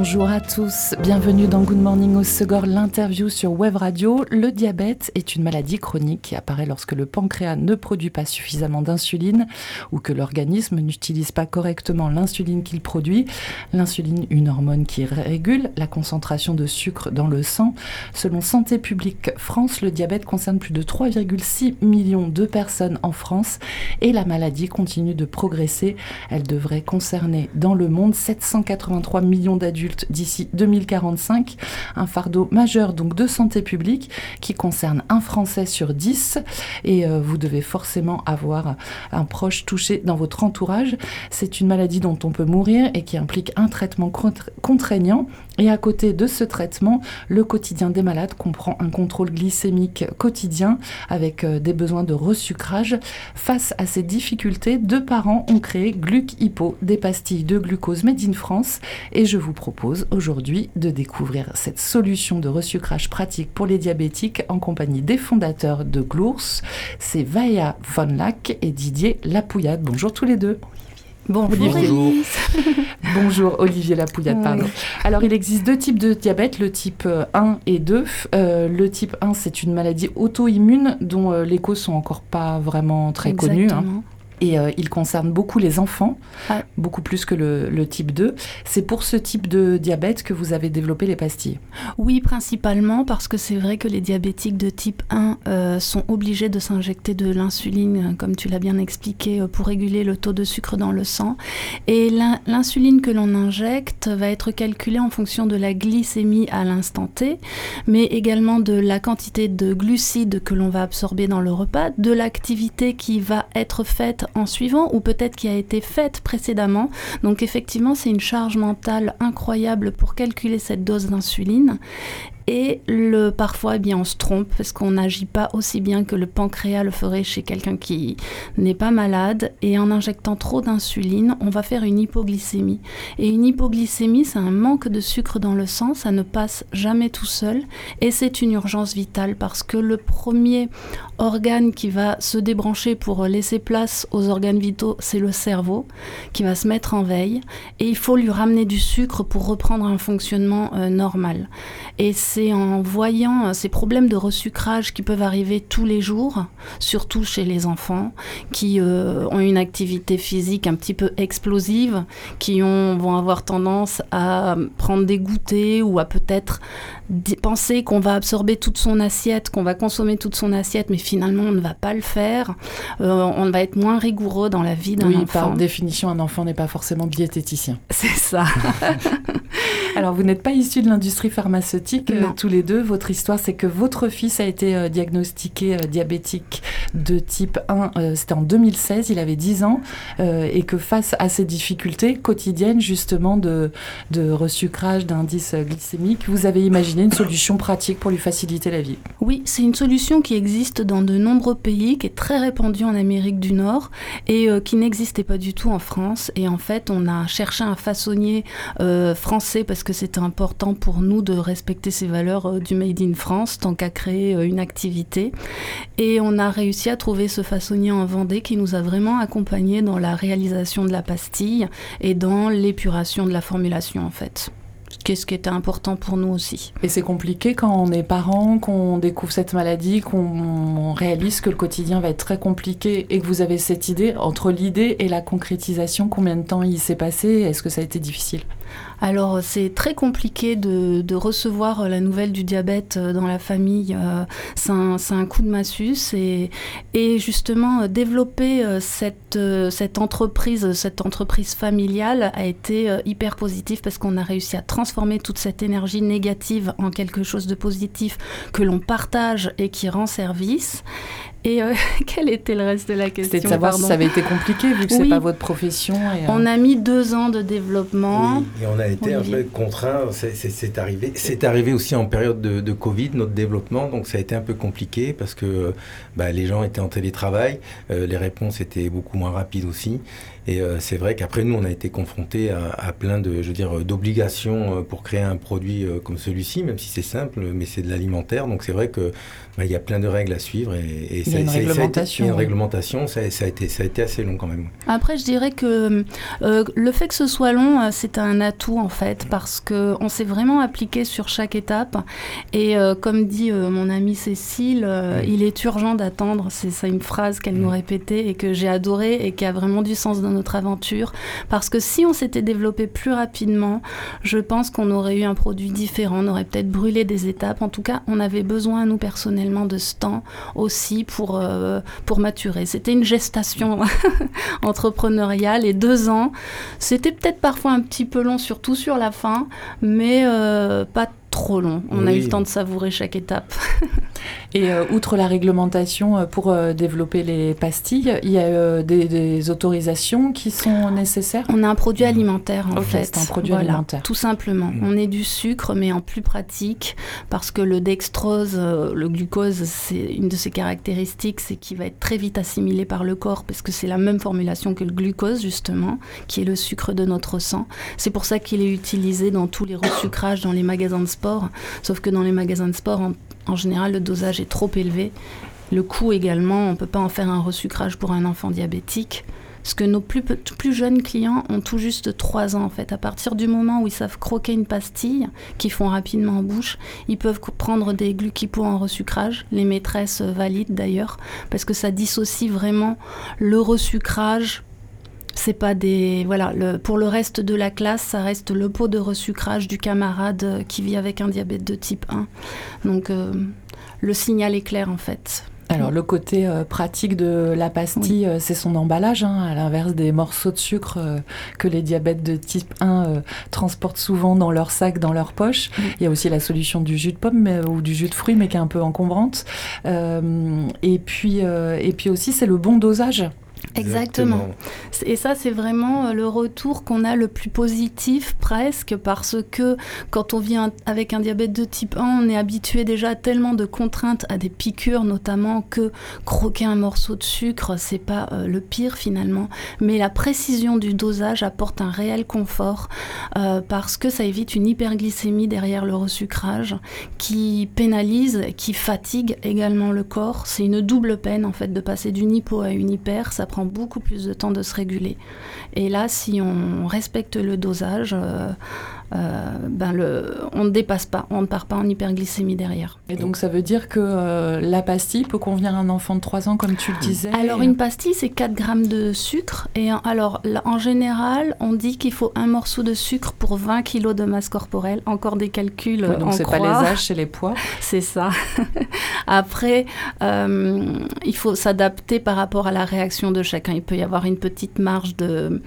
Bonjour à tous, bienvenue dans Good Morning au Segor, l'interview sur Web Radio. Le diabète est une maladie chronique qui apparaît lorsque le pancréas ne produit pas suffisamment d'insuline ou que l'organisme n'utilise pas correctement l'insuline qu'il produit. L'insuline, une hormone qui régule la concentration de sucre dans le sang. Selon Santé publique France, le diabète concerne plus de 3,6 millions de personnes en France et la maladie continue de progresser. Elle devrait concerner dans le monde 783 millions d'adultes d'ici 2045, un fardeau majeur donc de santé publique qui concerne un Français sur 10 et euh, vous devez forcément avoir un proche touché dans votre entourage. C'est une maladie dont on peut mourir et qui implique un traitement contraignant et à côté de ce traitement, le quotidien des malades comprend un contrôle glycémique quotidien avec euh, des besoins de resucrage. Face à ces difficultés, deux parents ont créé Gluc Hypo, des pastilles de glucose made in France. Et je vous propose aujourd'hui de découvrir cette solution de resucrage pratique pour les diabétiques en compagnie des fondateurs de Glours. C'est Vaya Von Lac et Didier Lapouillade. Bonjour tous les deux. Bonjour. Bonjour Olivier Lapouillade, pardon. Alors il existe deux types de diabète, le type 1 euh, et 2. Euh, le type 1, c'est une maladie auto-immune dont euh, les causes sont encore pas vraiment très connues. Hein et euh, il concerne beaucoup les enfants, beaucoup plus que le, type 2. C'est pour ce type de diabète que vous avez développé les pastilles? Oui, principalement parce que c'est vrai que les diabétiques de type 1 euh, sont obligés de s'injecter de l'insuline, comme tu l'as bien expliqué, euh, pour réguler le taux de sucre dans le sang. Et l'insuline que l'on injecte va être calculée en fonction de la glycémie à l'instant T, mais également de la quantité de glucides que l'on va absorber dans le repas, de l'activité qui va être faite en suivant ou peut-être qui a été faite précédemment. Donc effectivement, c'est une charge mentale incroyable pour calculer cette dose d'insuline. Et le, parfois, eh bien, on se trompe parce qu'on n'agit pas aussi bien que le pancréas le ferait chez quelqu'un qui n'est pas malade. Et en injectant trop d'insuline, on va faire une hypoglycémie. Et une hypoglycémie, c'est un manque de sucre dans le sang. Ça ne passe jamais tout seul. Et c'est une urgence vitale parce que le premier organe qui va se débrancher pour laisser place aux organes vitaux, c'est le cerveau qui va se mettre en veille. Et il faut lui ramener du sucre pour reprendre un fonctionnement euh, normal. Et c'est en voyant ces problèmes de resucrage qui peuvent arriver tous les jours, surtout chez les enfants, qui euh, ont une activité physique un petit peu explosive, qui ont, vont avoir tendance à prendre des goûters ou à peut-être penser qu'on va absorber toute son assiette, qu'on va consommer toute son assiette, mais finalement on ne va pas le faire. Euh, on va être moins rigoureux dans la vie d'un oui, enfant. Par définition, un enfant n'est pas forcément diététicien. C'est ça. Alors vous n'êtes pas issus de l'industrie pharmaceutique euh, tous les deux. Votre histoire, c'est que votre fils a été euh, diagnostiqué diabétique de type 1, c'était en 2016, il avait 10 ans, et que face à ces difficultés quotidiennes justement de, de resucrage d'indice glycémique, vous avez imaginé une solution pratique pour lui faciliter la vie. Oui, c'est une solution qui existe dans de nombreux pays, qui est très répandue en Amérique du Nord et euh, qui n'existait pas du tout en France. Et en fait, on a cherché un façonnier euh, français parce que c'était important pour nous de respecter ces valeurs euh, du Made in France tant qu'à créer une activité. Et on a réussi à trouver ce façonnier en Vendée qui nous a vraiment accompagnés dans la réalisation de la pastille et dans l'épuration de la formulation en fait ce qui était important pour nous aussi. Et c'est compliqué quand on est parent, qu'on découvre cette maladie, qu'on réalise que le quotidien va être très compliqué et que vous avez cette idée, entre l'idée et la concrétisation, combien de temps il s'est passé Est-ce que ça a été difficile? Alors c'est très compliqué de, recevoir euh, la nouvelle du diabète euh, dans la famille. Euh, c'est un, coup de massue. Et, et justement, développer cette, cette entreprise, cette entreprise familiale a été hyper positif parce qu'on a réussi à transformer toute cette énergie négative en quelque chose de positif que l'on partage et qui rend service. Et euh, quel était le reste de la question C'était de savoir si ça avait été compliqué, vu que ce c'est pas votre profession. Et, On a mis deux ans de développement. et on a été un peu contraint. C'est arrivé, c'est arrivé aussi en période de, de, Covid, notre développement. Donc ça a été un peu compliqué parce que bah, les gens étaient en télétravail. les réponses étaient beaucoup moins rapides aussi. Et euh, c'est vrai qu'après nous, on a été confrontés à, plein de, je veux dire, d'obligations euh, pour créer un produit euh, comme celui-ci, même si c'est simple, mais c'est de l'alimentaire. Donc c'est vrai que bah, il y a plein de règles à suivre et, il y a une réglementation. une réglementation, ça, a été, ça a été assez long quand même. Après, je dirais que le fait que ce soit long, c'est un atout en fait, parce que on s'est vraiment appliqué sur chaque étape. Et comme dit mon amie Cécile, il est urgent d'attendre. C'est ça une phrase qu'elle nous répétait et que j'ai adorée et qui a vraiment du sens dans aventure. Parce que si on s'était développé plus rapidement, je pense qu'on aurait eu un produit différent, on aurait peut-être brûlé des étapes. En tout cas, on avait besoin, nous personnellement, de ce temps aussi pour, euh, pour maturer. C'était une gestation entrepreneuriale et deux ans, c'était peut-être parfois un petit peu long, surtout sur la fin, mais euh, pas trop long. On a eu le temps de savourer chaque étape. Et euh, outre la réglementation euh, pour euh, développer les pastilles, il y a des, autorisations qui sont nécessaires? On a un produit alimentaire en fait. C'est un produit alimentaire. Tout simplement. Mm. On est du sucre mais en plus pratique parce que le dextrose, le glucose, c'est une de ses caractéristiques, c'est qu'il va être très vite assimilé par le corps parce que c'est la même formulation que le glucose justement, qui est le sucre de notre sang. C'est pour ça qu'il est utilisé dans tous les resucrages dans les magasins de sport, sauf que dans les magasins de sport, en général, le dosage est trop élevé. Le coût également, on ne peut pas en faire un resucrage pour un enfant diabétique. Parce que nos plus, plus jeunes clients ont tout juste 3 ans en fait. À partir du moment où ils savent croquer une pastille, qu'ils font rapidement en bouche, ils peuvent prendre des glucipos en resucrage. Les maîtresses valident d'ailleurs, parce que ça dissocie vraiment le resucrage c'est pas des voilà pour le reste de la classe ça reste le pot de resucrage du camarade qui vit avec un diabète de type 1 donc euh, le signal est clair en fait alors le côté euh, pratique de la pastille, euh, c'est son emballage, hein, à l'inverse des morceaux de sucre que les diabètes de type 1 transportent souvent dans leur sac, dans leur poche. Il y a aussi la solution du jus de pomme ou du jus de fruits, mais qui est un peu encombrante. et, puis, et puis aussi, c'est le bon dosage. Exactement. Et ça, c'est vraiment euh, le retour qu'on a le plus positif presque parce que quand on vient avec un diabète de type 1, on est habitué déjà à tellement de contraintes à des piqûres notamment que croquer un morceau de sucre, c'est pas euh, le pire finalement. Mais la précision du dosage apporte un réel confort euh, parce que ça évite une hyperglycémie derrière le resucrage qui pénalise, qui fatigue également le corps. C'est une double peine en fait de passer d'une hypo à une hyper. Ça prend beaucoup plus de temps de se réguler. Et là, si on respecte le dosage, euh, euh, ben le, on ne dépasse pas, on ne part pas en hyperglycémie derrière. Et donc ça veut dire que euh, la pastille peut convenir à un enfant de 3 ans, comme tu le disais Alors une pastille, c'est 4 grammes de sucre. Et alors en général, on dit qu'il faut un morceau de sucre pour 20 kilos de masse corporelle. Encore des calculs. Ouais, donc c'est pas les âges, c'est les poids. c'est ça. Après, il faut s'adapter par rapport à la réaction de chacun. Il peut y avoir une petite marge de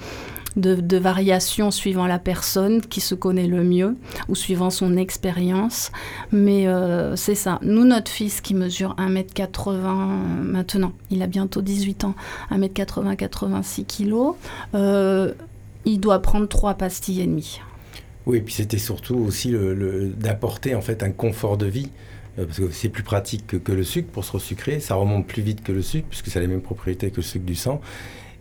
de, suivant la personne qui se connaît le mieux ou suivant son expérience. Mais euh, c'est ça. Nous, notre fils qui mesure 1m80 maintenant, il a bientôt 18 ans, 1m80, 86 kg, il doit prendre 3 pastilles et demie. Oui, et puis c'était surtout aussi le, d'apporter en fait un confort de vie euh, parce que c'est plus pratique que, que, le sucre pour se resucrer, ça remonte plus vite que le sucre puisque ça a les mêmes propriétés que le sucre du sang.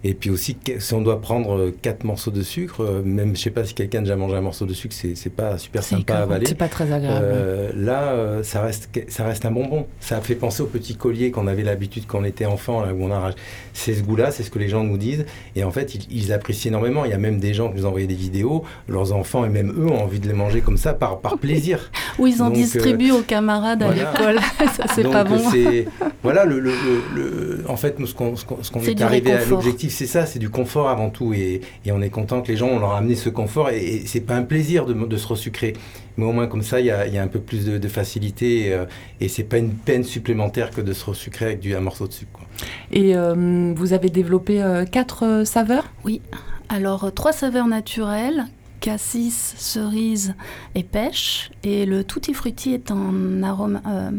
Et puis aussi, si on doit prendre euh, quatre morceaux de sucre, euh, même je sais pas si quelqu'un a déjà mangé un morceau de sucre, c'est pas super sympa à avaler. C'est pas très agréable. Euh, là, ça reste ça reste un bonbon. Ça fait penser au petit collier qu'on avait l'habitude quand on était enfant, là où on a c'est ce goût-là, c'est ce que les gens nous disent. Et en fait, ils, apprécient énormément. Il y a même des gens qui nous envoyaient des vidéos, leurs enfants et même eux ont envie de les manger comme ça par, par plaisir. Ou ils en distribuent aux camarades à l'école. ça c'est pas bon. voilà le, le, le, en fait nous ce qu'on est arrivé à l'objectif c'est ça, c'est du confort avant tout. Et, on est content que les gens, on leur a amené ce confort. Et, c'est pas un plaisir de, se resucrer. Mais au moins, comme ça, il y a, un peu plus de, facilité. Et, euh, et c'est pas une peine supplémentaire que de se resucrer avec du, un morceau de sucre. Et euh, vous avez développé euh, quatre saveurs? Oui. Alors, trois saveurs naturelles cassis, cerise et pêche. Et le tutti frutti est un arôme euh,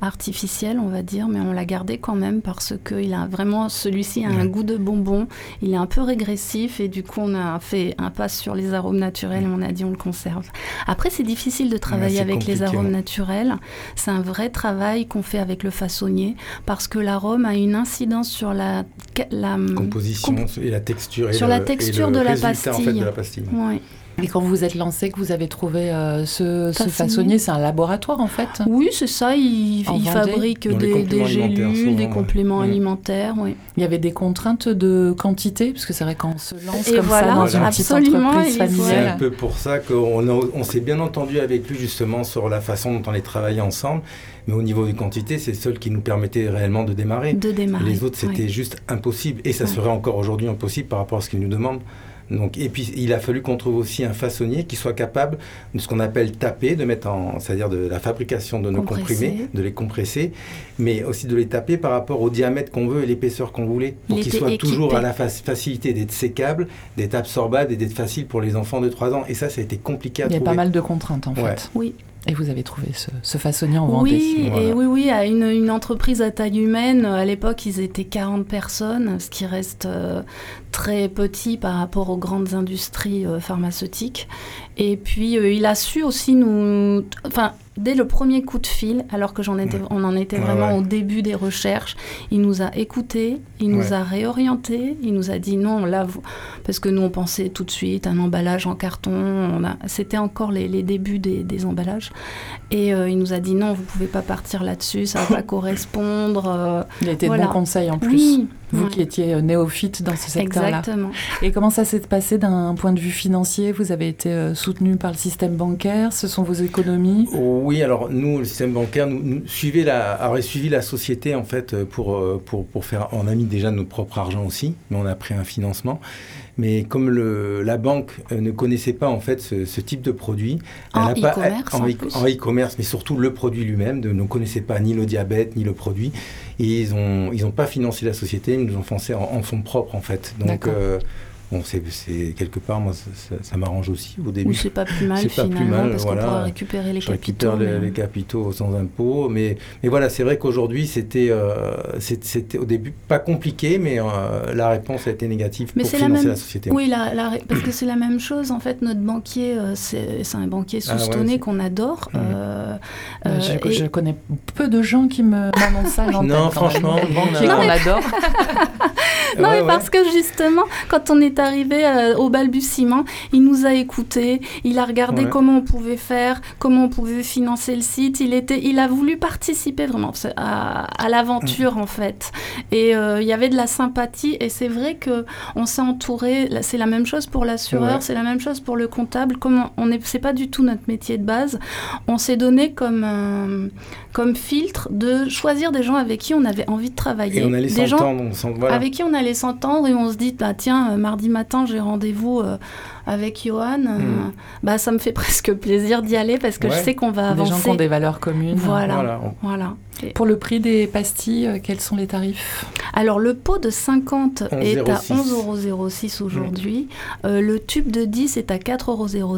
artificiel, on va dire, mais on l'a gardé quand même parce qu'il a vraiment, celui-ci a un goût de bonbon. Il est un peu régressif et du coup, on a fait un pas sur les arômes naturels et on a dit on le conserve. Après, c'est difficile de travailler avec les arômes naturels. C'est un vrai travail qu'on fait avec le façonnier parce que l'arôme a une incidence sur la, la composition et la texture. sur la texture de, la pastille. de la pastille. Et quand vous vous êtes lancé, que vous avez trouvé euh, ce, façonnier, c'est un laboratoire en fait? Oui, c'est ça. Il, fabrique des, des gélules, des compléments alimentaires. Oui. Il y avait des contraintes de quantité, parce que c'est vrai quand on se lance comme ça dans une petite entreprise familiale. C'est un peu pour ça qu'on on, s'est bien entendu avec lui justement sur la façon dont on les travaillait ensemble. Mais au niveau des quantités, c'est le seul qui nous permettait réellement de démarrer. De démarrer. Les autres, c'était juste impossible. Et ça serait encore aujourd'hui impossible par rapport à ce qu'il nous demande. Donc, et puis il a fallu qu'on trouve aussi un façonnier qui soit capable de ce qu'on appelle taper, de mettre en, c'est-à-dire de la fabrication de nos comprimés, de les compresser, mais aussi de les taper par rapport au diamètre qu'on veut et l'épaisseur qu'on voulait, pour qu'ils soient toujours à la facilité d'être sécables, d'être absorbables et d'être faciles pour les enfants de 3 ans. Et ça, ça a été compliqué à trouver. Il y a pas mal de contraintes en fait. Oui. Et vous avez trouvé ce, façonnier en Vendée. Oui, et oui, oui, à une, une, entreprise à taille humaine. À l'époque, ils étaient 40 personnes, ce qui reste euh, très petit par rapport aux grandes industries euh, pharmaceutiques. Et puis, euh, il a su aussi nous... Enfin, dès le premier coup de fil, alors que j'en étais, on en était vraiment au début des recherches, il nous a écoutés, il nous a réorientés, il nous a dit non, là, vous... parce que nous, on pensait tout de suite un emballage en carton, a... c'était encore les, les débuts des, des, emballages. Et euh, il nous a dit non, vous pouvez pas partir là-dessus, ça va pas correspondre. il a été de bons conseils en plus. Oui, vous qui étiez néophyte dans ce secteur-là. Exactement. Et comment ça s'est passé d'un point de vue financier? Vous avez été euh, soutenu par le système bancaire? Ce sont vos économies? Oui, alors nous, le système bancaire, nous, suivait la, aurait suivi la société en fait pour, euh, pour, pour faire. On a mis déjà notre propre argent aussi, mais on a pris un financement. Mais comme le, la banque euh, ne connaissait pas en fait ce, type de produit, en e-commerce, en e-commerce, mais surtout le produit lui-même, ne connaissait pas ni le diabète ni le produit, et ils n'ont ils ont pas financé la société, nous ont foncé en, en fonds propres en fait. Donc Bon, c'est quelque part, moi, ça, m'arrange aussi au début. Oui, c'est pas plus mal finalement, pas plus mal, parce qu'on pourra récupérer les Je capitaux. récupère les, capitaux sans impôt, mais, mais voilà, c'est vrai qu'aujourd'hui, c'était euh, c'était au début pas compliqué, mais euh, la réponse a été négative mais pour financer la, même... la, société. Oui, la, parce que c'est la même chose, en fait, notre banquier, euh, c'est un banquier ah soustonné qu'on adore. Mmh. Je, je, connais peu de gens qui m'annoncent ça. non, franchement, banquier qu'on adore. non, mais parce que justement, quand on est arrivé euh, au balbutiement, il nous a écoutés, il a regardé comment on pouvait faire, comment on pouvait financer le site. Il, était, il a voulu participer vraiment à, l'aventure en fait. Et euh, il y avait de la sympathie. Et c'est vrai que on s'est entouré. C'est la même chose pour l'assureur, c'est la même chose pour le comptable. Comme on est, c'est pas du tout notre métier de base. On s'est donné comme comme filtre de choisir des gens avec qui on avait envie de travailler. Et on allait des gens avec qui on allait s'entendre et on se dit bah tiens euh, mardi matin j'ai rendez-vous euh, avec Johan, euh, hmm. bah, ça me fait presque plaisir d'y aller parce que je sais qu'on va avancer. Des gens qui ont des valeurs communes. Voilà. voilà. Pour le prix des pastilles, euh, quels sont les tarifs? Alors, le pot de 50 est à 11,06 euros aujourd'hui. Euh, le tube de 10 est à 4,05 euros.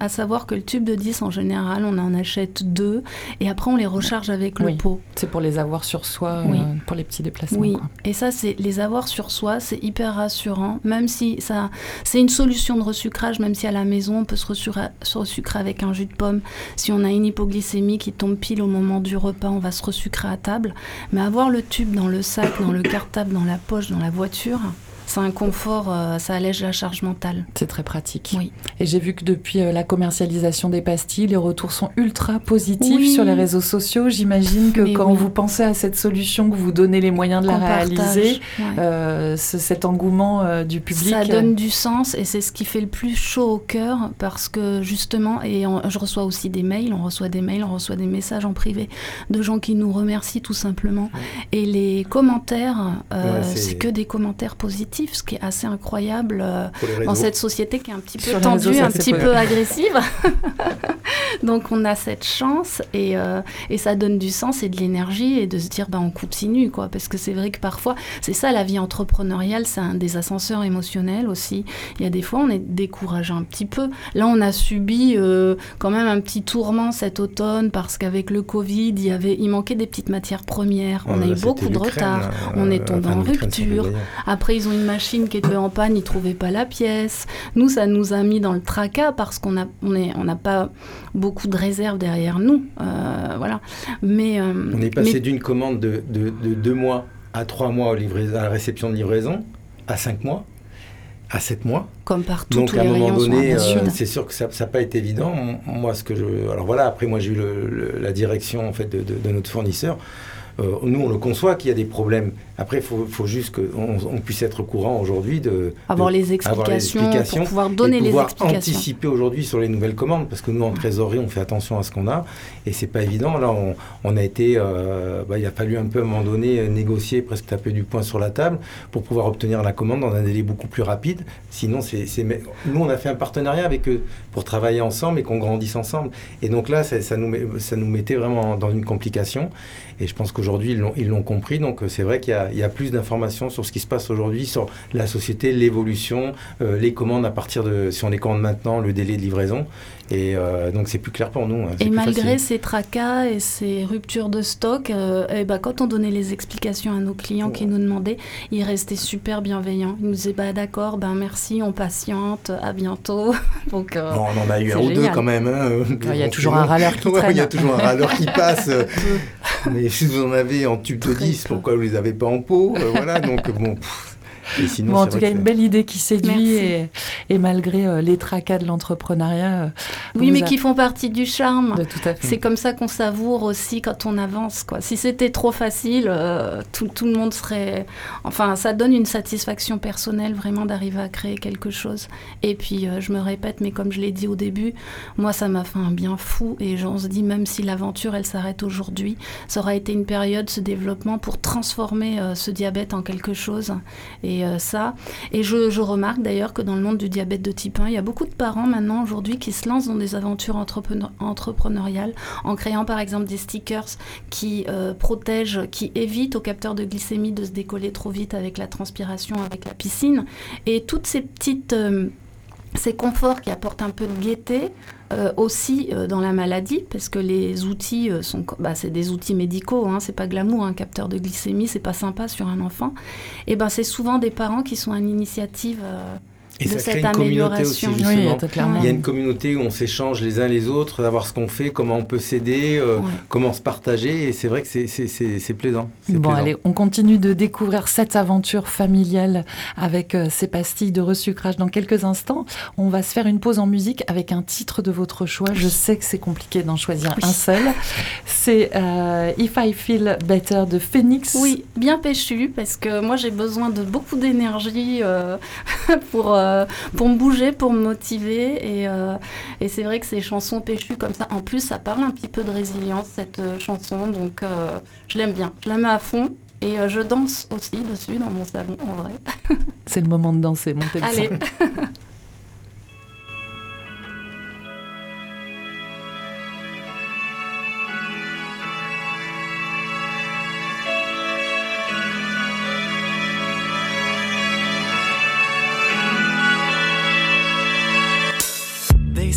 À savoir que le tube de 10, en général, on en achète deux et après, on les recharge avec le pot. C'est pour les avoir sur soi, pour les petits déplacements. Oui, et ça, c'est les avoir sur soi, c'est hyper rassurant, même si ça, c'est une solution de reçu même si à la maison on peut se resucrer, avec un jus de pomme. Si on a une hypoglycémie qui tombe pile au moment du repas, on va se resucrer à table. Mais avoir le tube dans le sac, dans le cartable, dans la poche, dans la voiture, c'est un confort, euh, ça allège la charge mentale. C'est très pratique. Oui. Et j'ai vu que depuis euh, la commercialisation des pastilles, les retours sont ultra positifs sur les réseaux sociaux. J'imagine que quand vous pensez à cette solution, que vous donnez les moyens de la réaliser, euh, cet engouement du public. Ça donne du sens et c'est ce qui fait le plus chaud au cœur parce que justement, et je reçois aussi des mails, on reçoit des mails, on reçoit des messages en privé de gens qui nous remercient tout simplement. Et les commentaires, c'est que des commentaires positifs positif, ce qui est assez incroyable euh, dans cette société qui est un petit peu Sur tendue, réseaux, un petit peu agressive. Donc on a cette chance et, euh, et ça donne du sens et de l'énergie et de se dire bah, on continue quoi. Parce que c'est vrai que parfois c'est ça la vie entrepreneuriale c'est un des ascenseurs émotionnels aussi. Il y a des fois on est découragé un petit peu. Là on a subi euh, quand même un petit tourment cet automne parce qu'avec le Covid il y avait il manquait des petites matières premières. On Ouais, a eu beaucoup de retard. là, on est tombé en rupture. après, ils ont une machine qui était en panne, ils trouvaient pas la pièce. Nous, ça nous a mis dans le tracas parce qu'on a, on est, on n'a pas beaucoup de réserves derrière nous, Euh, voilà. Mais euh, On est passé mais- d'une commande de, de, de deux mois à trois mois au à la réception de livraison, à cinq mois, à sept mois. comme partout, Donc tous à un les moment donné, euh, c'est sûr que ça n'a pas été évident. Moi, ce que je, alors voilà, après moi j'ai eu le- le- la direction en fait de, de- notre fournisseur. Nous, on le conçoit qu'il y a des problèmes. Après, il faut, faut juste qu'on on puisse être au courant aujourd'hui de Avoir de- les explications, avoir les explications pour pouvoir donner et les pouvoir explications. anticiper aujourd'hui sur les nouvelles commandes, parce que nous en trésorerie, on fait attention à ce qu'on a, et c'est pas évident. Là, on, on a été, euh, bah, il a fallu un peu à un moment donné euh, négocier, presque taper du poing sur la table pour pouvoir obtenir la commande dans un délai beaucoup plus rapide. Sinon, c'est, nous, on a fait un partenariat avec eux pour travailler ensemble et qu'on grandisse ensemble. Et donc là, ça, ça nous, ça nous mettait vraiment dans une complication. Et je pense qu'aujourd'hui, ils l'ont, ils l'ont compris. Donc euh, c'est vrai qu'il y a, il y a plus d'informations sur ce qui se passe aujourd'hui, sur la société, l'évolution, euh, les commandes à partir de, si on les commande maintenant, le délai de livraison. Et euh, donc c'est plus clair pour nous. hein, Et malgré facile. ces tracas et ces ruptures de stock, euh, eh ben, quand on donnait les explications à nos clients qui nous demandaient, ils restaient super bienveillants. Ils nous disaient bah, d'accord, ben merci, on patiente, à bientôt. Donc, euh, Bon, on en a eu un ou deux quand même. hein. Il y a toujours un râleur qui Ouais, traîne. Il y a toujours un râleur qui passe. Mais si vous en avez en tube de Très 10, peu. pourquoi vous les avez pas en pot euh, Voilà, donc bon. pff. Et sinon, Bon, en tout cas, une belle idée qui séduit et, et malgré euh, les tracas de l'entrepreneuriat. euh, oui, mais a- qui font partie du charme. de tout à fait. C'est comme ça qu'on savoure aussi quand on avance. Quoi. Si c'était trop facile, euh, tout, tout le monde serait... Enfin, ça donne une satisfaction personnelle vraiment d'arriver à créer quelque chose. Et puis, euh, je me répète, mais comme je l'ai dit au début, moi, ça m'a fait un bien fou. Et on se dit, même si l'aventure, elle s'arrête aujourd'hui, ça aura été une période, ce développement, pour transformer euh, ce diabète en quelque chose. Et euh, ça... Et je, remarque d'ailleurs que dans le monde du diabète de type 1, il y a beaucoup de parents maintenant aujourd'hui qui se lancent dans des aventures entrepreneur- entrepreneuriales en créant par exemple des stickers qui euh, protègent, qui évitent au capteur de glycémie de se décoller trop vite avec la transpiration, avec la piscine. Et toutes ces petites... euh, ces conforts qui apportent un peu de gaieté euh, aussi euh, dans la maladie, parce que les outils euh, sont, bah, c'est des outils médicaux, hein, c'est pas glamour, un capteur de glycémie, c'est pas sympa sur un enfant. Et ben c'est souvent des parents qui sont à l'initiative Et de ça crée cette une communauté aussi. Oui, justement. Il y a une communauté où on s'échange les uns les autres, savoir ce qu'on fait, comment on peut s'aider, euh, Ouais. comment se partager. Et c'est vrai que c'est- plaisant. Bon, plaisant. allez, on continue de découvrir cette aventure familiale avec euh, ces pastilles de resucrage dans quelques instants. On va se faire une pause en musique avec un titre de votre choix. Je sais que c'est compliqué d'en choisir Oui. un seul. C'est euh, If I Feel Better de Phoenix. Oui, bien péchu, parce que moi j'ai besoin de beaucoup d'énergie euh, pour, euh, pour me bouger, pour me motiver. Et, euh, et c'est vrai que ces chansons péchues comme ça, en plus ça parle un petit peu de résilience, cette euh, chanson, donc je l'aime bien, je la mets à fond. Et je danse aussi dessus dans mon salon, en vrai. C'est le moment de danser, montez le son. Allez.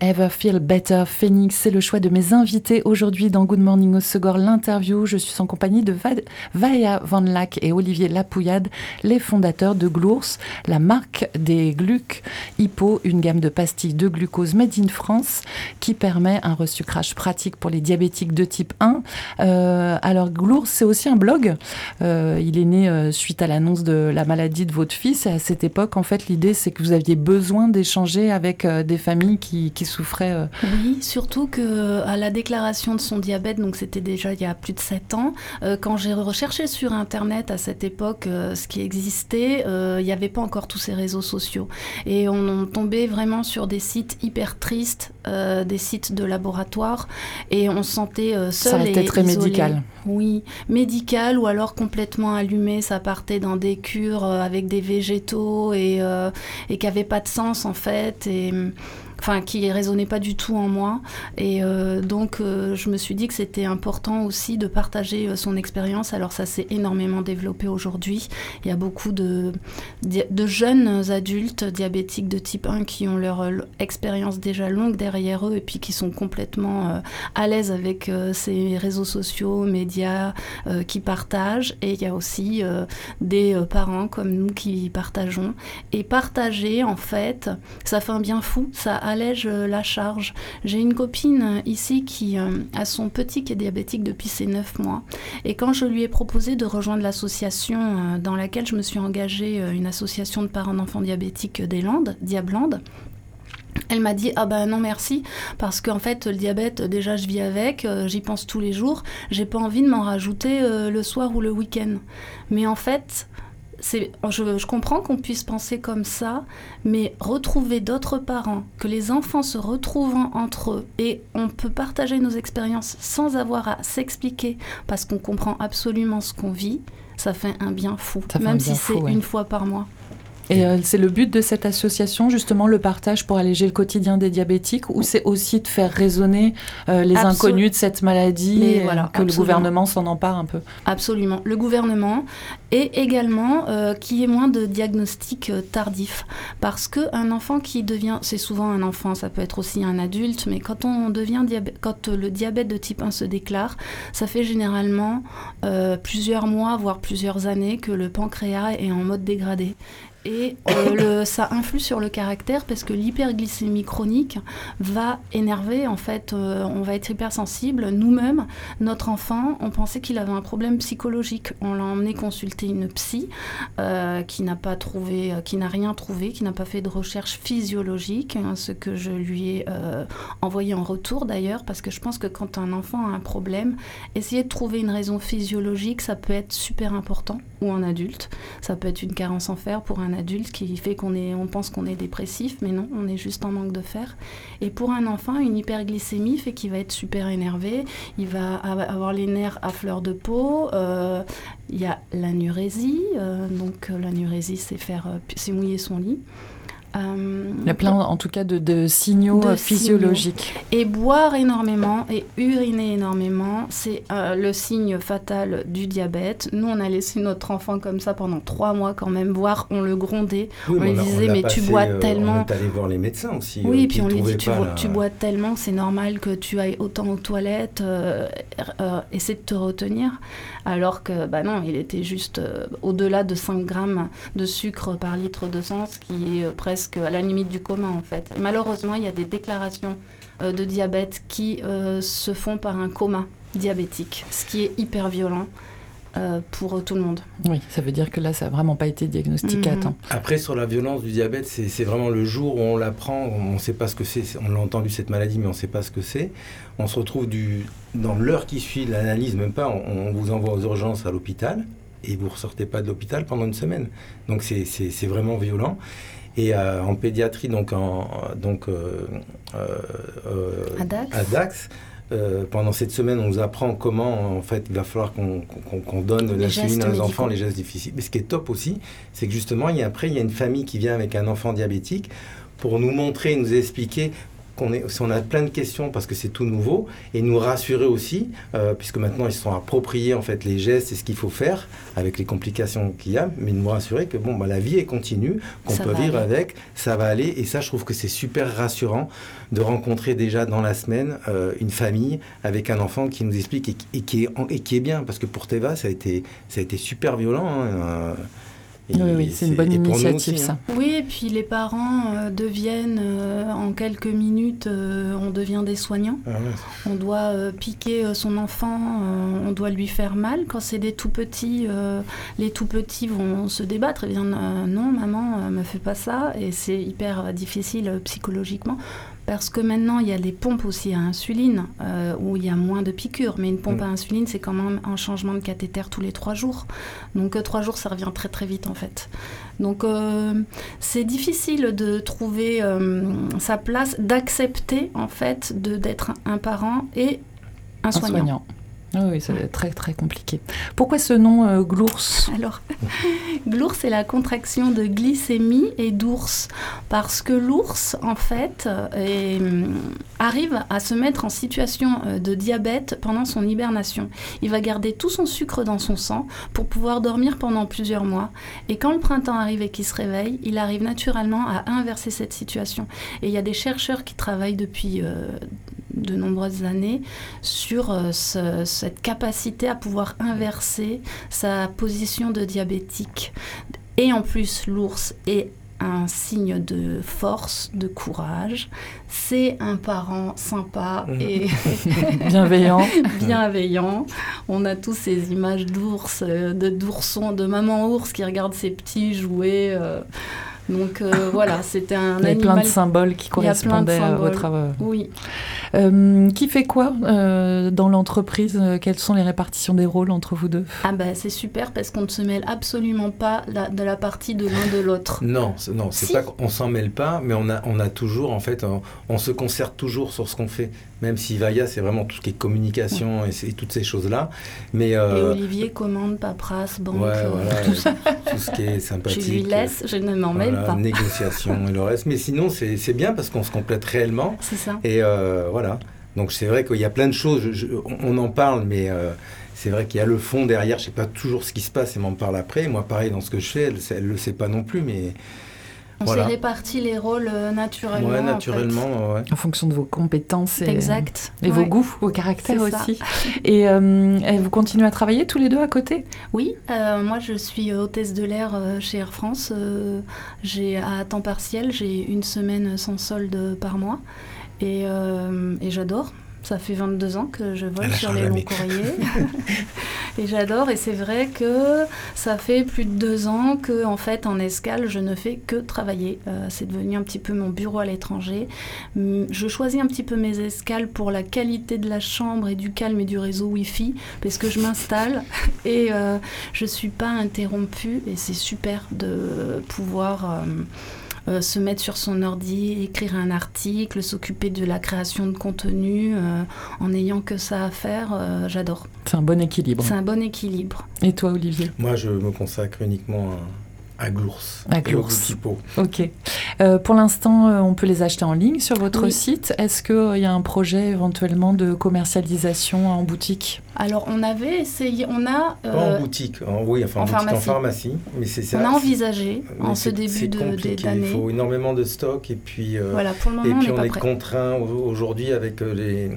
Ever Feel Better, Phoenix, c'est le choix de mes invités aujourd'hui dans Good Morning au l'interview. Je suis en compagnie de Va- Vaya Van Lack et Olivier Lapouillade, les fondateurs de Glours, la marque des glucs Hypo, une gamme de pastilles de glucose made in France qui permet un resucrage pratique pour les diabétiques de type 1. Euh, alors Glours, c'est aussi un blog. Euh, il est né euh, suite à l'annonce de la maladie de votre fils. Et à cette époque, en fait, l'idée, c'est que vous aviez besoin d'échanger avec des familles qui souffraient. euh, Oui, surtout que à la déclaration de son diabète, donc c'était déjà il y a plus de 7 ans, euh, quand j'ai recherché sur Internet à cette époque euh, ce qui existait, euh, il n'y avait pas encore tous ces réseaux sociaux. Et on, on tombait vraiment sur des sites hyper tristes, euh, des sites de laboratoire, et on se sentait euh, seul ça et très isolé. médical. Oui, médical ou alors complètement allumé, ça partait dans des cures euh, avec des végétaux et, euh, et qui n'avaient pas de sens en fait. Et, enfin qui résonnait pas du tout en moi. Et euh, donc euh, je me suis dit que c'était important aussi de partager euh, son expérience. Alors ça s'est énormément développé aujourd'hui. Il y a beaucoup de, jeunes adultes diabétiques de type 1 qui ont leur, expérience déjà longue derrière eux et puis qui sont complètement à l'aise avec ces réseaux sociaux médias qui partagent. Et il y a aussi des parents comme nous qui partageons. Et partager en fait ça fait un bien fou ça allège la charge. J'ai une copine euh, ici qui euh, a son petit qui est diabétique depuis ses 9 mois. Et quand je lui ai proposé de rejoindre l'association euh, dans laquelle je me suis engagée, une association de parents d'enfants diabétiques des Landes, Diablande, elle m'a dit ah ben non merci parce qu'en fait le diabète déjà je vis avec, j'y pense tous les jours, j'ai pas envie de m'en rajouter le soir ou le week-end. Mais en fait je, je comprends qu'on puisse penser comme ça, mais retrouver d'autres parents, que les enfants se retrouvent en- entre eux et on peut partager nos expériences sans avoir à s'expliquer parce qu'on comprend absolument ce qu'on vit, ça fait un bien fou, Ça même bien si c'est ouais. une fois par mois. Et euh, c'est le but de cette association, justement, le partage pour alléger le quotidien des diabétiques, ou c'est aussi de faire résonner euh, les Absol- inconnus de cette maladie, Mais et voilà, que le gouvernement s'en empare un peu? Absolument. Le gouvernement et également euh, qu'il y ait moins de diagnostics euh, tardifs. Parce qu'un enfant qui devient, c'est souvent un enfant, ça peut être aussi un adulte, mais quand on devient quand le diabète de type 1 se déclare, ça fait généralement euh, plusieurs mois, voire plusieurs années que le pancréas est en mode dégradé. Et euh, ça influe sur le caractère parce que l'hyperglycémie chronique va énerver, en fait, euh, on va être hypersensible. Nous-mêmes, notre enfant, on pensait qu'il avait un problème psychologique. On l'a emmené consulter une psy euh, qui n'a pas trouvé, qui n'a rien trouvé, qui n'a pas fait de recherche physiologique, hein, ce que je lui ai envoyé en retour d'ailleurs, parce que je pense que quand un enfant a un problème, essayer de trouver une raison physiologique, ça peut être super important, ou un adulte. Ça peut être une carence en fer pour un adulte qui fait qu'on est, on pense qu'on est dépressif, mais non, on est juste en manque de fer. Et pour un enfant, une hyperglycémie fait qu'il va être super énervé, il va avoir les nerfs à fleur de peau. Euh, il y a l'anurésie, euh, donc l'anurésie, c'est faire, c'est mouiller son lit. Euh, Il y a plein, en tout cas, de, signaux euh, physiologiques. Et boire énormément et uriner énormément, c'est euh, le signe fatal du diabète. Nous, on a laissé notre enfant comme ça pendant trois mois quand même, voire on le grondait. on lui disait, mais tu bois tellement. On est allé voir les médecins aussi. Oui, puis on lui dit, tu, tu, bois tellement, c'est normal que tu ailles autant aux toilettes, essaie de te retenir. Alors que, bah non, il était juste au-delà de 5 grammes de sucre par litre de sang, ce qui est presque à la limite du commun en fait. malheureusement, il y a des déclarations euh, de diabète qui euh, se font par un coma diabétique, ce qui est hyper violent. Euh, pour tout le monde. Oui, ça veut dire que là, ça n'a vraiment pas été diagnostiqué à mhm. temps. Après, sur la violence du diabète, c'est vraiment le jour où on l'apprend, on ne sait pas ce que c'est, on l'a entendu cette maladie, mais on ne sait pas ce que c'est. On se retrouve du, dans l'heure qui suit l'analyse, même pas, on, on, vous envoie aux urgences à l'hôpital, et vous ne ressortez pas de l'hôpital pendant une semaine. Donc c'est vraiment violent. Et euh, en pédiatrie, donc, en, donc euh, euh, à Dax, pendant cette semaine, on nous apprend comment, en fait, il va falloir qu'on donne l'insuline aux enfants, les gestes difficiles. Mais ce qui est top aussi, c'est que justement, il y a, après, il y a une famille qui vient avec un enfant diabétique pour nous montrer, nous expliquer qu'on est, on a plein de questions parce que c'est tout nouveau, et nous rassurer aussi, euh, puisque maintenant ils se sont appropriés en fait les gestes et ce qu'il faut faire avec les complications qu'il y a, mais nous rassurer que bon, bah, la vie est continue, qu'on peut vivre avec, ça va aller, et ça je trouve que c'est super rassurant de rencontrer déjà dans la semaine euh, une famille avec un enfant qui nous explique et, qui, est, et qui est bien, parce que pour Teva ça a été, ça a été super violent. Hein, euh, oui, c'est une bonne initiative, ça. Hein. Oui, et puis les parents euh, deviennent, euh, en quelques minutes, euh, on devient des soignants. Ah on doit piquer son enfant, on doit lui faire mal. Quand c'est des tout petits, les tout petits vont se débattre et dire non, maman, me fais pas ça. Et c'est hyper difficile psychologiquement. Parce que maintenant, il y a des pompes aussi à insuline, euh, où il y a moins de piqûres. Mais une pompe mm. à insuline, c'est quand même un changement de cathéter tous les trois jours. Donc, euh, trois jours, ça revient très, très vite, en fait. Donc, euh, c'est difficile de trouver sa place, d'accepter, en fait, d'être un parent et un soignant. Oui, ça va être très très compliqué. Pourquoi ce nom euh, Glours? Alors, Glours, c'est la contraction de glycémie et d'ours. Parce que l'ours, en fait, euh, arrive à se mettre en situation euh, de diabète pendant son hibernation. Il va garder tout son sucre dans son sang pour pouvoir dormir pendant plusieurs mois. Et quand le printemps arrive et qu'il se réveille, il arrive naturellement à inverser cette situation. Et il y a des chercheurs qui travaillent depuis de nombreuses années sur euh, cette capacité à pouvoir inverser sa position de diabétique. Et en plus, l'ours est un signe de force, de courage. C'est un parent sympa mmh. et bienveillant. bienveillant. On a tous ces images d'ours, euh, de d'oursons, de maman ours qui regarde ses petits jouer. Euh, donc euh, voilà, c'était un Il y a plein de symboles qui correspondaient à votre travail. Oui. Euh, qui fait quoi euh, dans l'entreprise Quelles sont les répartitions des rôles entre vous deux? Ah bah c'est super parce qu'on ne se mêle absolument pas de la partie de l'un de l'autre. Non, non, c'est pas qu'on s'en mêle pas, mais on a, on a toujours en fait, on, se concerte toujours sur ce qu'on fait. Même si Vaya, c'est vraiment tout ce qui est communication et, toutes ces choses-là. Mais et Olivier commande paperasse, banque, tout ça. Tout ce qui est sympathique. Je lui laisse, je ne m'en mêle la Négociation et le reste. Mais sinon, c'est bien parce qu'on se complète réellement. C'est ça. Et euh, voilà. Donc c'est vrai qu'il y a plein de choses. on en parle, mais euh, c'est vrai qu'il y a le fond derrière. Je sais pas toujours ce qui se passe. Et m'en parle après. Moi, pareil dans ce que je fais, elle, ne le sait pas non plus, mais on s'est réparti les rôles euh, naturellement. Ouais, naturellement, en, fonction de vos compétences et, exact. et vos goûts, vos caractères aussi. Euh, et, vous continuez à travailler tous les deux à côté? Oui, euh, moi je suis hôtesse de l'air chez Air France. j'ai à temps partiel, j'ai une semaine sans solde par mois et, et j'adore. Ça fait 22 ans que je vole sur les longs courriers. Et j'adore. Et c'est vrai que ça fait plus de deux ans que, en fait, en escale, je ne fais que travailler. Euh, c'est devenu un petit peu mon bureau à l'étranger. Hum, Je choisis un petit peu mes escales pour la qualité de la chambre et du calme et du réseau Wi-Fi, parce que je m'installe et euh, je suis pas interrompue. Et c'est super de pouvoir. euh, euh, se mettre sur son ordi, écrire un article, s'occuper de la création de contenu euh, en n'ayant que ça à faire, euh, j'adore. C'est un bon équilibre. C'est un bon équilibre. Et toi, Olivier? Moi, je me consacre uniquement à, à Glours. À et au Glours. Ok. Euh, pour l'instant, euh, on peut les acheter en ligne sur votre Oui. site. Est-ce qu'il y a un projet éventuellement de commercialisation en boutique? Alors on avait essayé, on a, Pas euh, en boutique, en- oui, enfin en, en boutique, pharmacie. en pharmacie. Mais c'est ça. on a envisagé en ce c'est- début Il faut énormément de stock et puis. euh, Voilà, pour le moment Et puis on est contraint au- aujourd'hui avec euh, les,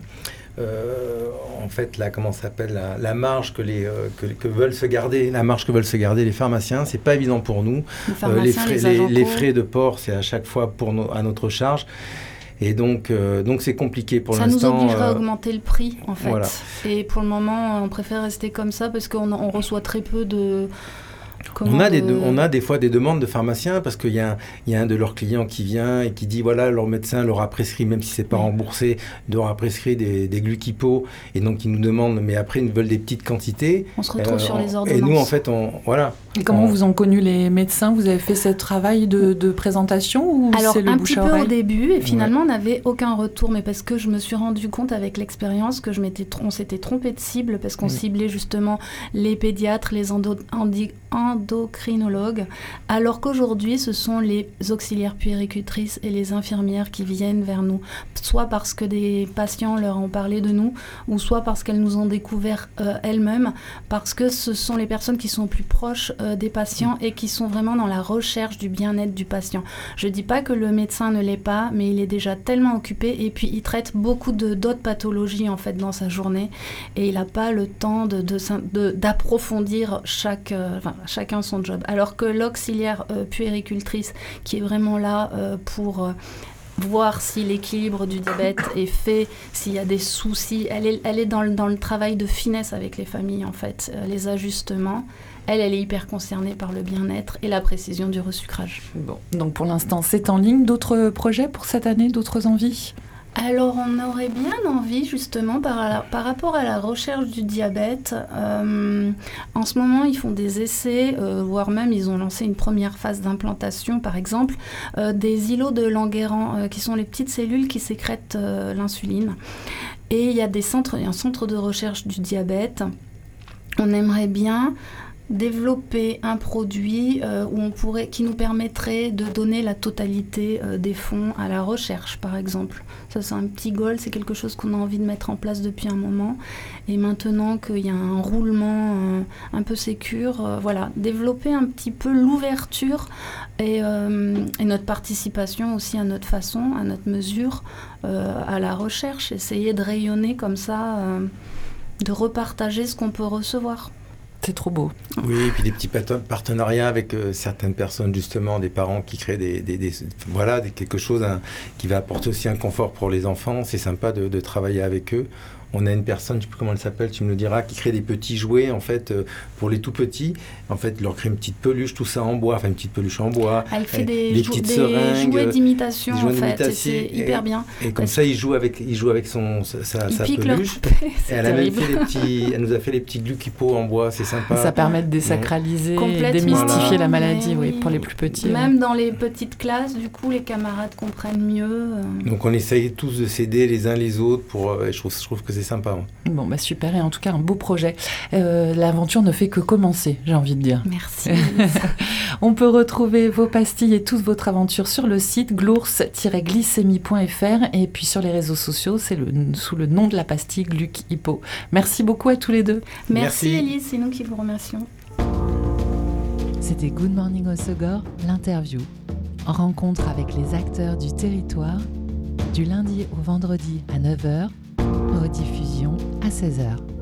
euh, en fait, la comment s'appelle la, la marge que les euh, que, que veulent se garder, la marge que veulent se garder les pharmaciens, c'est pas évident pour nous. Les Euh, les frais, les, les, de port, c'est à chaque fois pour no- à notre charge. Et donc, euh, donc c'est compliqué pour ça nous l'instant. obligerait à euh, augmenter le prix en fait. voilà. Et pour le moment, on préfère rester comme ça parce qu'on on reçoit très peu de. On a, des, de- de- on a des fois des demandes de pharmaciens parce qu'il y, a un- il y a un de leurs clients qui vient et qui dit voilà, leur médecin leur a prescrit, même si c'est pas Oui. remboursé, leur a prescrit des, des glucipos et donc ils nous demandent, mais après ils veulent des petites quantités. On se retrouve Euh, sur les et ordonnances. nous en fait, on, voilà. Et comment On- vous ont connu les médecins? Vous avez fait ce travail de, de présentation ou Alors c'est le un petit peu au début et finalement on n'avait aucun retour mais parce que je me suis rendu compte avec l'expérience que je m'étais tr- on s'était trompé de cible parce qu'on Oui. ciblait justement les pédiatres, les endo- endocrinologues alors qu'aujourd'hui ce sont les auxiliaires puéricultrices et les infirmières qui viennent vers nous. Soit parce que des patients leur ont parlé de nous ou soit parce qu'elles nous ont découvert euh, elles-mêmes parce que ce sont les personnes qui sont plus proches euh, des patients et qui sont vraiment dans la recherche du bien-être du patient. Je dis pas que le médecin ne l'est pas, mais il est déjà tellement occupé et puis il traite beaucoup d'autres pathologies en fait dans sa journée et il n'a pas le temps de de de- d'approfondir chaque euh, chacun son job. Alors que l'auxiliaire euh, puéricultrice qui est vraiment là euh, pour euh, voir si l'équilibre du diabète est fait, s'il y a des soucis. Elle est, dans, le, dans le travail de finesse avec les familles, en fait, euh, les ajustements. Elle, elle est hyper concernée par le bien-être et la précision du resucrage. Bon, donc pour l'instant, c'est en ligne. D'autres projets pour cette année D'autres envies? Alors, on aurait bien envie, justement, par, la- par rapport à la recherche du diabète, euh, en ce moment, ils font des essais, euh, voire même, ils ont lancé une première phase d'implantation, par exemple, euh, des îlots de Langerhans, qui sont les petites cellules qui sécrètent l'insuline. Et il y a des centres, il y a un centre de recherche du diabète. On aimerait bien développer un produit euh, où on pourrait, qui nous permettrait de donner la totalité euh, des fonds à la recherche, par exemple. Ça, c'est un petit goal, c'est quelque chose qu'on a envie de mettre en place depuis un moment. Et maintenant qu'il y a un roulement euh, un peu sécure, voilà, développer un petit peu l'ouverture et, notre participation aussi à notre façon, à notre mesure, à la recherche, essayer de rayonner comme ça, de repartager ce qu'on peut recevoir. C'est trop beau. Oui, et puis des petits partenariats avec euh, certaines personnes, justement, des parents qui créent des, voilà, quelque chose hein, qui va apporter aussi un confort pour les enfants. C'est sympa de travailler avec eux. On a une personne, je sais plus comment elle s'appelle, tu me le diras, qui crée des petits jouets en fait euh, pour les tout petits. En fait, leur crée une petite peluche, tout ça en bois, enfin une petite peluche en bois. Elle fait Et des, des petites des seringues, jouets d'imitation des en fait, d'imitation, c'est hyper bien. Et comme ça, il joue avec, il joue avec son sa, peluche. Et elle a même fait les petits, elle nous a fait les petits glucipos en bois, c'est sympa. Ça permet de désacraliser, et Complètement. démystifier la maladie, oui, oui. pour les plus petits. Même dans les petites classes, du coup, les camarades comprennent mieux. euh. Donc on essaye tous de s'aider les uns les autres pour. euh, et je trouve, je trouve que c'est sympa. hein. Bon, bah super, et en tout cas, un beau projet. Euh, L'aventure ne fait que commencer, j'ai envie de dire. Merci. On peut retrouver vos pastilles et toute votre aventure sur le site glours-glycémie.fr et puis sur les réseaux sociaux, c'est le, sous le nom de la pastille Gluc Hippo. Merci beaucoup à tous les deux. Merci, Merci. Elise, c'est nous qui vous remercions. C'était Good Morning au Segor, l'interview. En rencontre avec les acteurs du territoire, du lundi au vendredi à 9h, rediffusion à 16h.